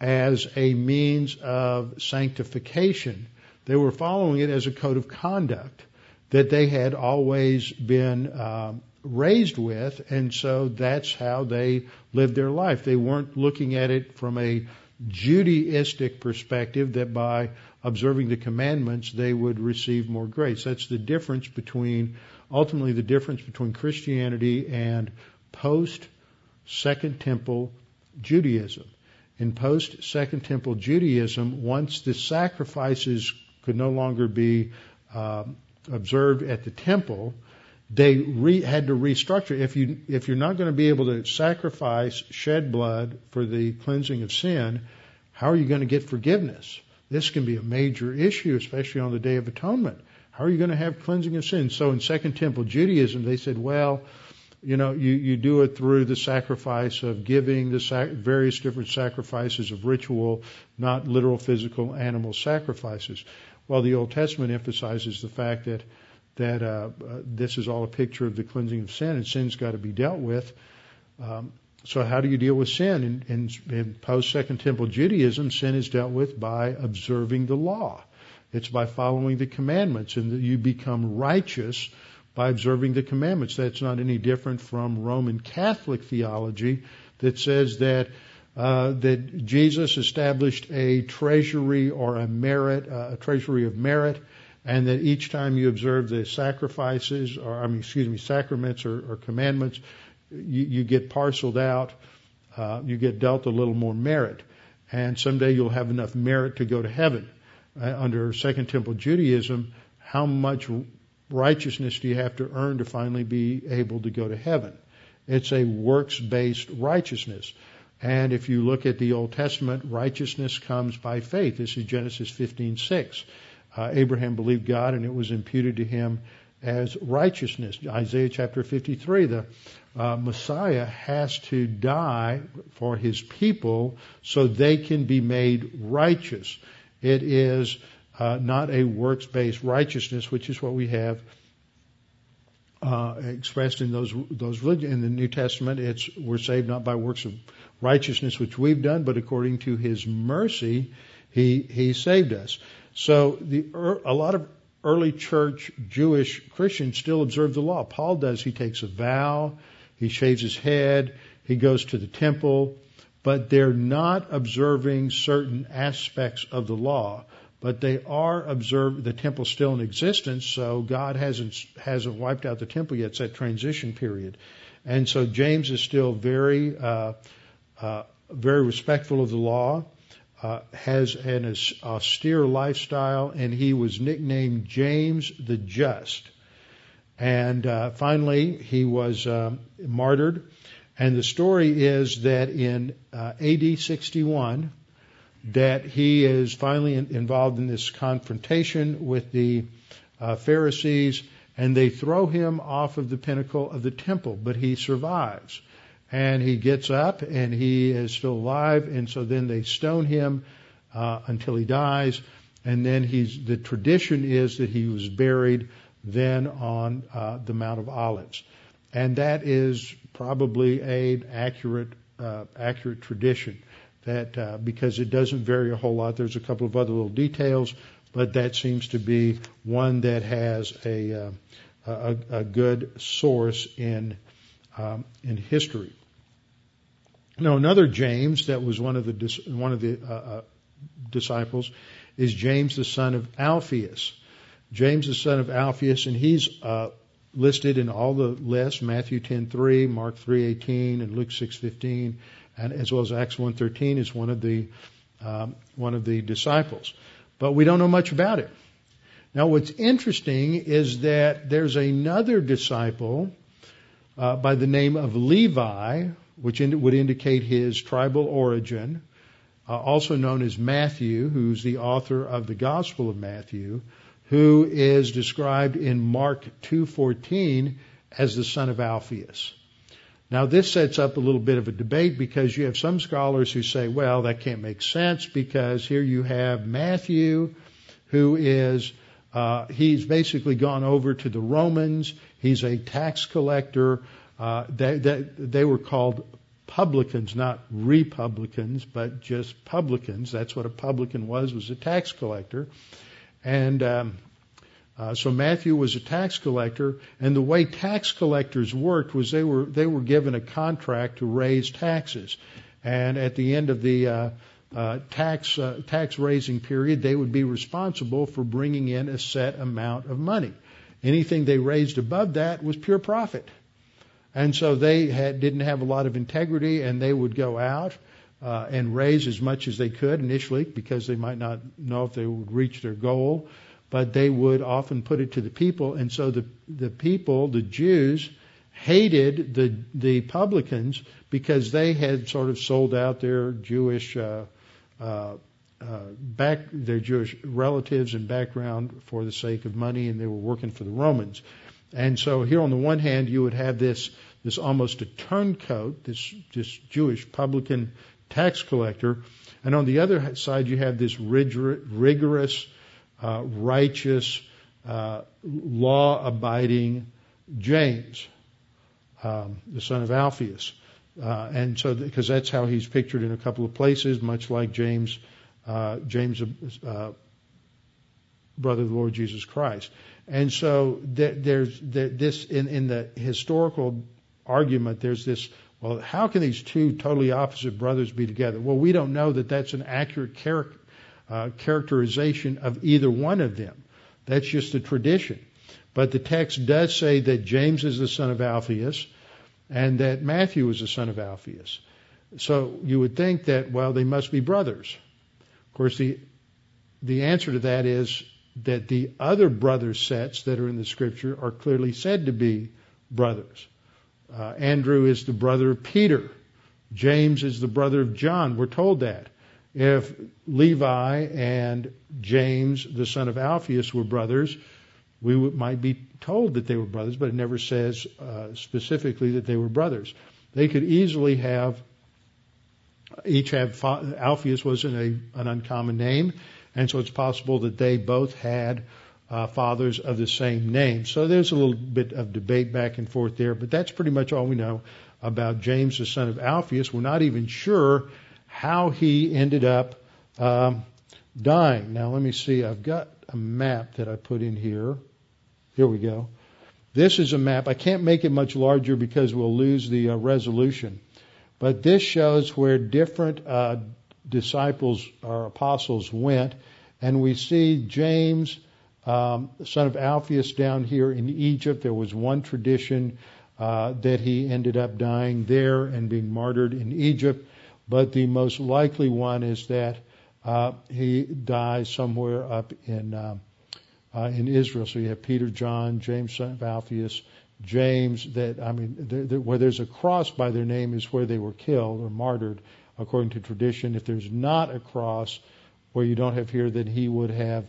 as a means of sanctification they were following it as a code of conduct that they had always been um, raised with, and so that's how they lived their life. They weren't looking at it from a Judaistic perspective that by observing the commandments they would receive more grace. That's the difference between, ultimately, the difference between Christianity and post Second Temple Judaism. In post Second Temple Judaism, once the sacrifices could no longer be uh, observed at the temple, they re, had to restructure. If you if you're not going to be able to sacrifice, shed blood for the cleansing of sin, how are you going to get forgiveness? This can be a major issue, especially on the Day of Atonement. How are you going to have cleansing of sin? So in Second Temple Judaism, they said, well, you know, you, you do it through the sacrifice of giving, the sac- various different sacrifices of ritual, not literal physical animal sacrifices. While the Old Testament emphasizes the fact that that uh, uh, this is all a picture of the cleansing of sin, and sin's got to be dealt with. Um, so how do you deal with sin? In, in, in post Second Temple Judaism, sin is dealt with by observing the law. It's by following the commandments, and you become righteous by observing the commandments. That's not any different from Roman Catholic theology that says that uh, that Jesus established a treasury or a merit, uh, a treasury of merit, and that each time you observe the sacrifices, or I mean, excuse me, sacraments or, or commandments, you, you, get parceled out, uh, you get dealt a little more merit, and someday you'll have enough merit to go to heaven. Uh, under Second Temple Judaism, how much righteousness do you have to earn to finally be able to go to heaven? It's a works-based righteousness. And if you look at the Old Testament, righteousness comes by faith. This is Genesis 15:6. Uh, Abraham believed God, and it was imputed to him as righteousness. Isaiah chapter 53, the uh, Messiah has to die for his people so they can be made righteous. It is uh, not a works-based righteousness, which is what we have uh, expressed in those those religion in the New Testament. It's we're saved not by works of righteousness which we've done, but according to His mercy, He He saved us. So the a lot of early church Jewish Christians still observe the law. Paul does. He takes a vow. He shaves his head. He goes to the temple but they're not observing certain aspects of the law. But they are observing the temple still in existence, so God hasn't hasn't wiped out the temple yet. It's that transition period, and so James is still very uh, very respectful of the law. Uh, has an austere lifestyle, and he was nicknamed James the Just. And uh, finally, he was um, martyred and the story is that in uh, AD 61, that he is finally in, involved in this confrontation with the uh, Pharisees, and they throw him off of the pinnacle of the temple, but he survives. And he gets up, and he is still alive, and so then they stone him uh, until he dies, and then he's the tradition is that he was buried then on uh, the Mount of Olives, and that is probably an accurate uh, accurate tradition. That uh, because it doesn't vary a whole lot. There's a couple of other little details, but that seems to be one that has a uh, a, a, good source in um, in history. Now another James that was one of the one of the uh, uh, disciples is James the son of Alphaeus. James the son of Alphaeus, and he's uh, listed in all the lists, Matthew 10:3, Mark 3:18, and Luke 6:15, and as well as Acts 1:13 is one of the um, one of the disciples. But we don't know much about it. Now, what's interesting is that there's another disciple uh, by the name of Levi, which would indicate his tribal origin, uh, also known as Matthew, who's the author of the Gospel of Matthew who is described in Mark 2:14 as the son of Alphaeus. Now this sets up a little bit of a debate because you have some scholars who say, well, that can't make sense because here you have Matthew, who is uh, he's basically gone over to the Romans. He's a tax collector. Uh, they, they, they were called publicans, not republicans, but just publicans. That's what a publican was, was a tax collector. And um, uh, so Matthew was a tax collector, and the way tax collectors worked was they were they were given a contract to raise taxes, and at the end of the uh, tax uh, tax raising period, they would be responsible for bringing in a set amount of money. Anything they raised above that was pure profit, and so they had, didn't have a lot of integrity, and they would go out uh, and raise as much as they could initially because they might not know if they would reach their goal, but they would often put it to the people. And so the, the people, the Jews, hated the, the publicans because they had sort of sold out their Jewish, uh, back, their Jewish relatives and background for the sake of money and they were working for the Romans. And so here on the one hand, you would have this, this almost a turncoat, this, this Jewish publican tax collector. And on the other side, you have this rigorous, uh, righteous, uh, law abiding James, um, the son of Alphaeus. Uh, and so, because that's how he's pictured in a couple of places, much like James, uh, James, uh, brother of the Lord Jesus Christ. And so th- there's th- this in, in the historical argument. There's this. Well, how can these two totally opposite brothers be together? Well, we don't know that that's an accurate char- uh, characterization of either one of them. That's just a tradition. But the text does say that James is the son of Alphaeus and that Matthew was the son of Alphaeus. So you would think that, well, they must be brothers. Of course, the, the answer to that is that the other brother sets that are in the scripture are clearly said to be brothers. Uh, Andrew is the brother of Peter. James is the brother of John. We're told that. If Levi and James, the son of Alphaeus, were brothers, we might be told that they were brothers, but it never says uh, specifically that they were brothers. They could easily have each have Alpheus wasn't a, an uncommon name, and so it's possible that they both had uh, fathers of the same name. So there's a little bit of debate back and forth there, but that's pretty much all we know about James, the son of Alphaeus. We're not even sure how he ended up um, dying. Now let me see. I've got a map that I put in here. Here we go. This is a map. I can't make it much larger because we'll lose the uh, resolution. But this shows where different uh, disciples or apostles went. And we see James, um, son of Alphaeus, down here in Egypt. There was one tradition uh, that he ended up dying there and being martyred in Egypt. But the most likely one is that uh, he dies somewhere up in uh, in Israel. So you have Peter, John, James, son of Alphaeus, James. That I mean, where there's a cross by their name is where they were killed or martyred, according to tradition. If there's not a cross, where you don't have here, then he would have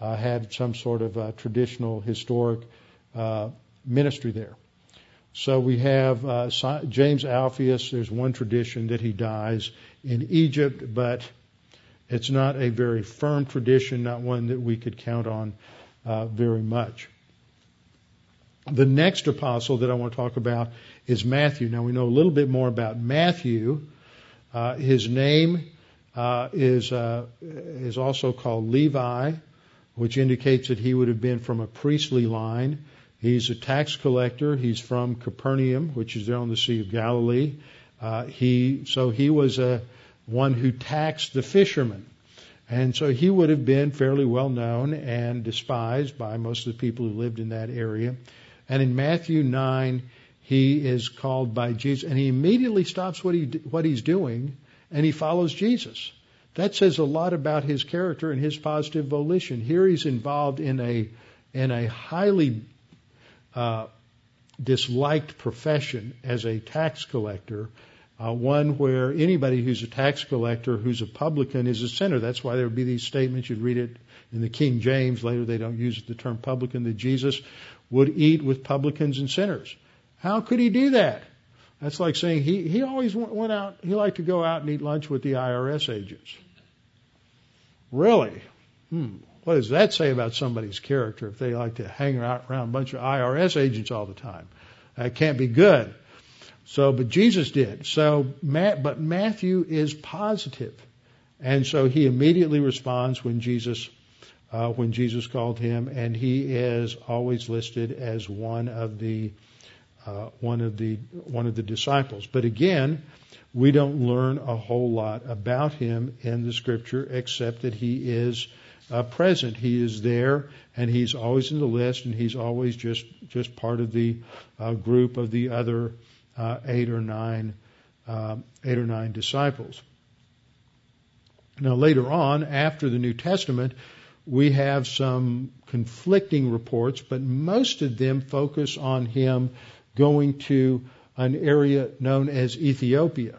uh, had some sort of uh, traditional historic uh, ministry there. So we have uh, James Alphaeus. There's one tradition that he dies in Egypt, but it's not a very firm tradition, not one that we could count on uh, very much. The next apostle that I want to talk about is Matthew. Now we know a little bit more about Matthew. Uh, his name uh, is uh, is also called Levi, which indicates that he would have been from a priestly line. He's a tax collector. He's from Capernaum, which is there on the Sea of Galilee. Uh, he so he was a one who taxed the fishermen. And so he would have been fairly well known and despised by most of the people who lived in that area. And in Matthew 9, he is called by Jesus, and he immediately stops what, he, what he's doing and he follows Jesus. That says a lot about his character and his positive volition. Here he's involved in a, in a highly uh, disliked profession as a tax collector, uh, one where anybody who's a tax collector, who's a publican, is a sinner. That's why there would be these statements. You'd read it in the King James. Later, they don't use the term publican. That Jesus would eat with publicans and sinners. How could he do that? That's like saying he, he always went out, he liked to go out and eat lunch with the IRS agents. Really? Hmm. What does that say about somebody's character if they like to hang around a bunch of IRS agents all the time? That can't be good. So, but Jesus did. So, but Matthew is positive, and so he immediately responds when Jesus, uh, when Jesus called him, and he is always listed as one of the, uh, one of the, one of the disciples. But again, we don't learn a whole lot about him in the Scripture except that he is uh, present. He is there, and he's always in the list, and he's always just just part of the uh, group of the other uh, eight or nine, uh, eight or nine disciples. Now later on, after the New Testament, we have some conflicting reports, but most of them focus on him going to an area known as Ethiopia.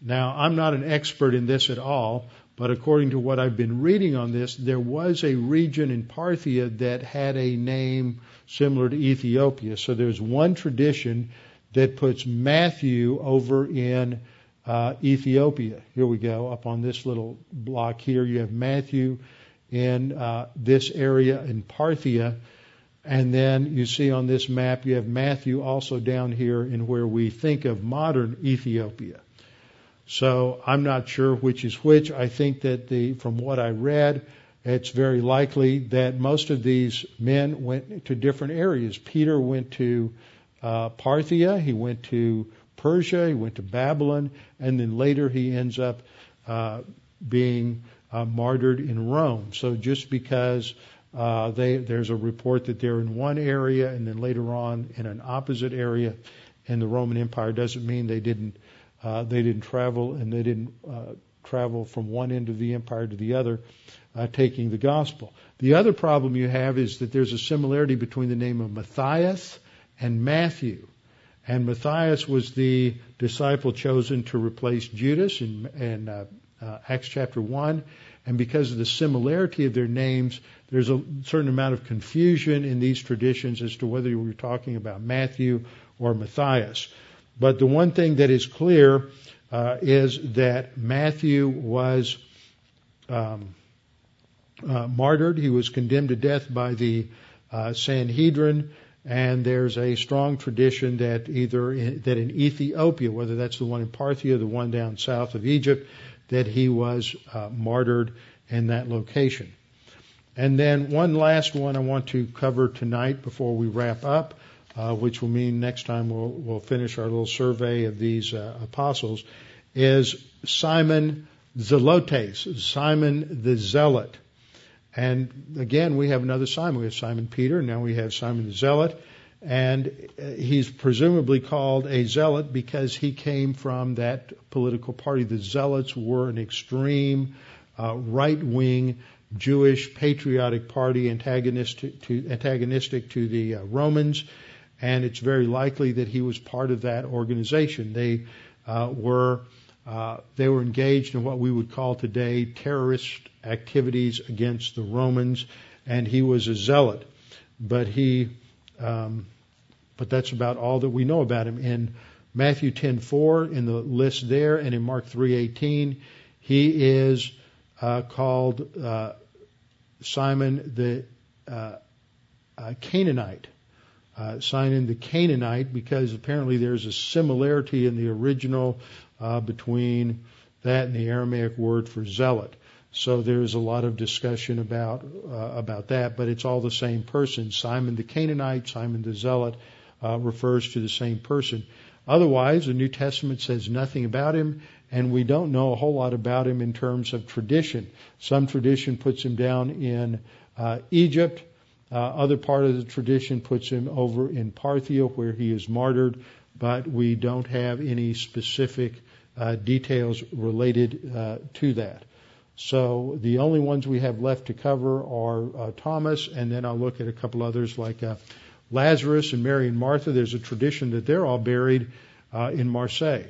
Now, I'm not an expert in this at all, but according to what I've been reading on this, there was a region in Parthia that had a name similar to Ethiopia. So there's one tradition that puts Matthew over in uh, Ethiopia. Here we go, up on this little block here. You have Matthew in uh, this area in Parthia. And then you see on this map, you have Matthew also down here in where we think of modern Ethiopia. So I'm not sure which is which. I think that the, from what I read, it's very likely that most of these men went to different areas. Peter went to uh, Parthia, he went to Persia, he went to Babylon, and then later he ends up uh, being uh, martyred in Rome. So just because uh, they, there's a report that they're in one area and then later on in an opposite area in the Roman Empire doesn't mean they didn't uh, they didn't travel and they didn't uh, travel from one end of the empire to the other uh, taking the gospel. The other problem you have is that there's a similarity between the name of Matthias and Matthew. And Matthias was the disciple chosen to replace Judas in, in uh, uh, Acts chapter 1. And because of the similarity of their names, there's a certain amount of confusion in these traditions as to whether we're talking about Matthew or Matthias. But the one thing that is clear uh, is that Matthew was um, uh, martyred. He was condemned to death by the uh, Sanhedrin, and there's a strong tradition that either in, that in Ethiopia, whether that's the one in Parthia, the one down south of Egypt, that he was uh, martyred in that location. And then one last one I want to cover tonight before we wrap up, uh, which will mean next time we'll, we'll finish our little survey of these uh, apostles, is Simon Zelotes, Simon the Zealot. And again, we have another Simon. We have Simon Peter, and now we have Simon the Zealot. And uh, he's presumably called a zealot because he came from that political party. The zealots were an extreme, uh, right wing Jewish patriotic party antagonistic to, antagonistic to the uh, Romans. And it's very likely that he was part of that organization. They uh, were uh, they were engaged in what we would call today terrorist activities against the Romans, and he was a zealot. But he, um, but that's about all that we know about him. In Matthew 10:4, in the list there, and in Mark 3:18, he is uh, called uh, Simon the uh, uh, Canaanite. Uh, Simon the Canaanite, because apparently there's a similarity in the original uh, between that and the Aramaic word for zealot. So there's a lot of discussion about uh, about that, but it's all the same person. Simon the Canaanite, Simon the Zealot, uh, refers to the same person. Otherwise, the New Testament says nothing about him, and we don't know a whole lot about him in terms of tradition. Some tradition puts him down in uh, Egypt. Uh, other part of the tradition puts him over in Parthia, where he is martyred, but we don't have any specific uh, details related uh, to that. So the only ones we have left to cover are uh, Thomas, and then I'll look at a couple others like uh, Lazarus and Mary and Martha. There's a tradition that they're all buried uh, in Marseille,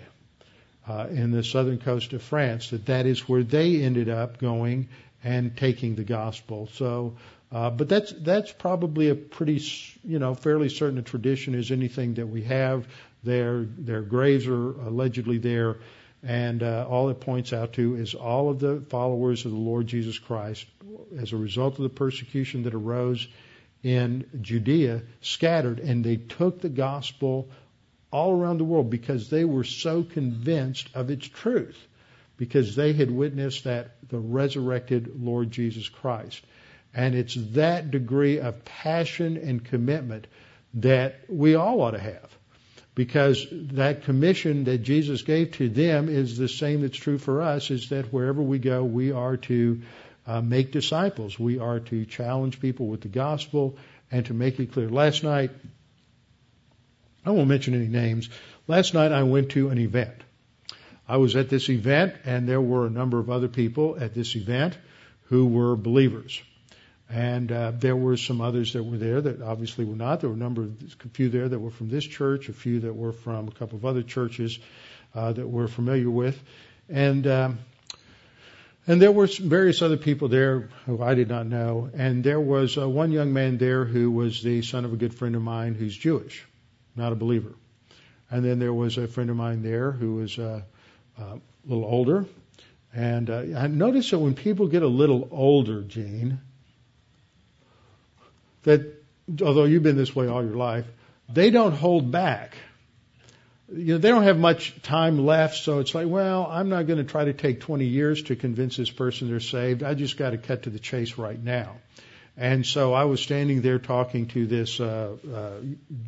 in the southern coast of France. That that is where they ended up going and taking the gospel. So, uh, but that's that's probably a pretty you know fairly certain tradition as anything that we have. Their their graves are allegedly there and uh, all it points out to is all of the followers of the Lord Jesus Christ, as a result of the persecution that arose in Judea, scattered, and they took the gospel all around the world because they were so convinced of its truth, because they had witnessed that the resurrected Lord Jesus Christ. And it's that degree of passion and commitment that we all ought to have because that commission that Jesus gave to them is the same that's true for us is that wherever we go, we are to uh, make disciples. We are to challenge people with the gospel and to make it clear. Last night, I won't mention any names. Last night I went to an event. I was at this event and there were a number of other people at this event who were believers. And uh, there were some others that were there that obviously were not. There were a number of a few there that were from this church, a few that were from a couple of other churches uh, that we're familiar with, and um, and there were various other people there who I did not know. And there was uh, one young man there who was the son of a good friend of mine who's Jewish, not a believer. And then there was a friend of mine there who was uh, uh, a little older. And uh, I noticed that when people get a little older, Gene, that although you've been this way all your life, they don't hold back. You know, they don't have much time left, so it's like, well, I'm not going to try to take 20 years to convince this person they're saved. I just got to cut to the chase right now. And so I was standing there talking to this uh, uh,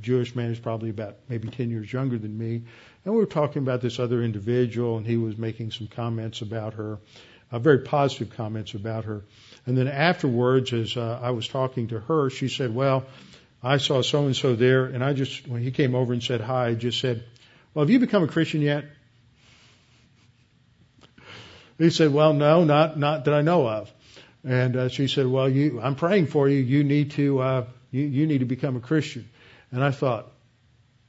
Jewish man who's probably about maybe 10 years younger than me, and we were talking about this other individual, and he was making some comments about her, uh, very positive comments about her. And then afterwards, as uh, I was talking to her, she said, "Well, I saw so and so there, and I just when he came over and said hi, I just said." Well, have you become a Christian yet? He said, Well, no, not not that I know of. And uh, she said, Well, you, I'm praying for you. You need to uh, you, you need to become a Christian. And I thought,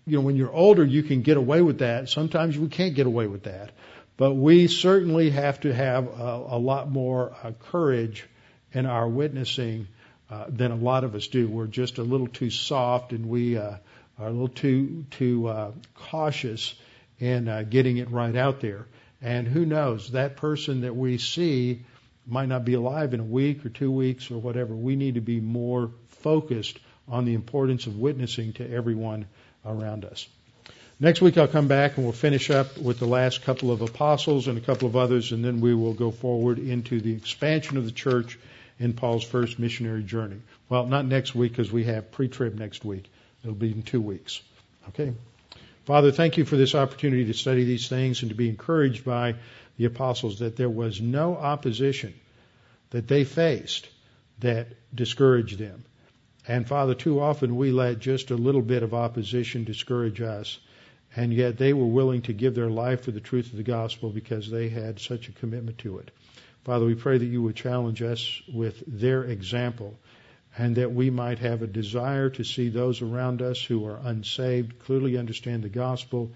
you know, when you're older, you can get away with that. Sometimes we can't get away with that. But we certainly have to have a, a lot more uh, courage in our witnessing uh, than a lot of us do. We're just a little too soft, and we uh, are a little too too uh, cautious in uh, getting it right out there. And who knows, that person that we see might not be alive in a week or two weeks or whatever. We need to be more focused on the importance of witnessing to everyone around us. Next week I'll come back and we'll finish up with the last couple of apostles and a couple of others, and then we will go forward into the expansion of the church in Paul's first missionary journey. Well, not next week because we have pre-trib next week. It'll be in two weeks. Okay? Father, thank you for this opportunity to study these things and to be encouraged by the apostles that there was no opposition that they faced that discouraged them. And Father, too often we let just a little bit of opposition discourage us. And yet they were willing to give their life for the truth of the gospel because they had such a commitment to it. Father, we pray that you would challenge us with their example and that we might have a desire to see those around us who are unsaved clearly understand the gospel,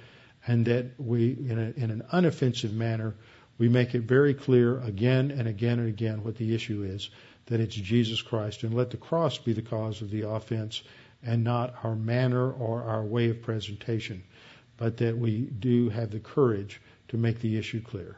and that we, in, a, in an unoffensive manner, we make it very clear again and again and again what the issue is that it's Jesus Christ, and let the cross be the cause of the offense and not our manner or our way of presentation, but that we do have the courage to make the issue clear.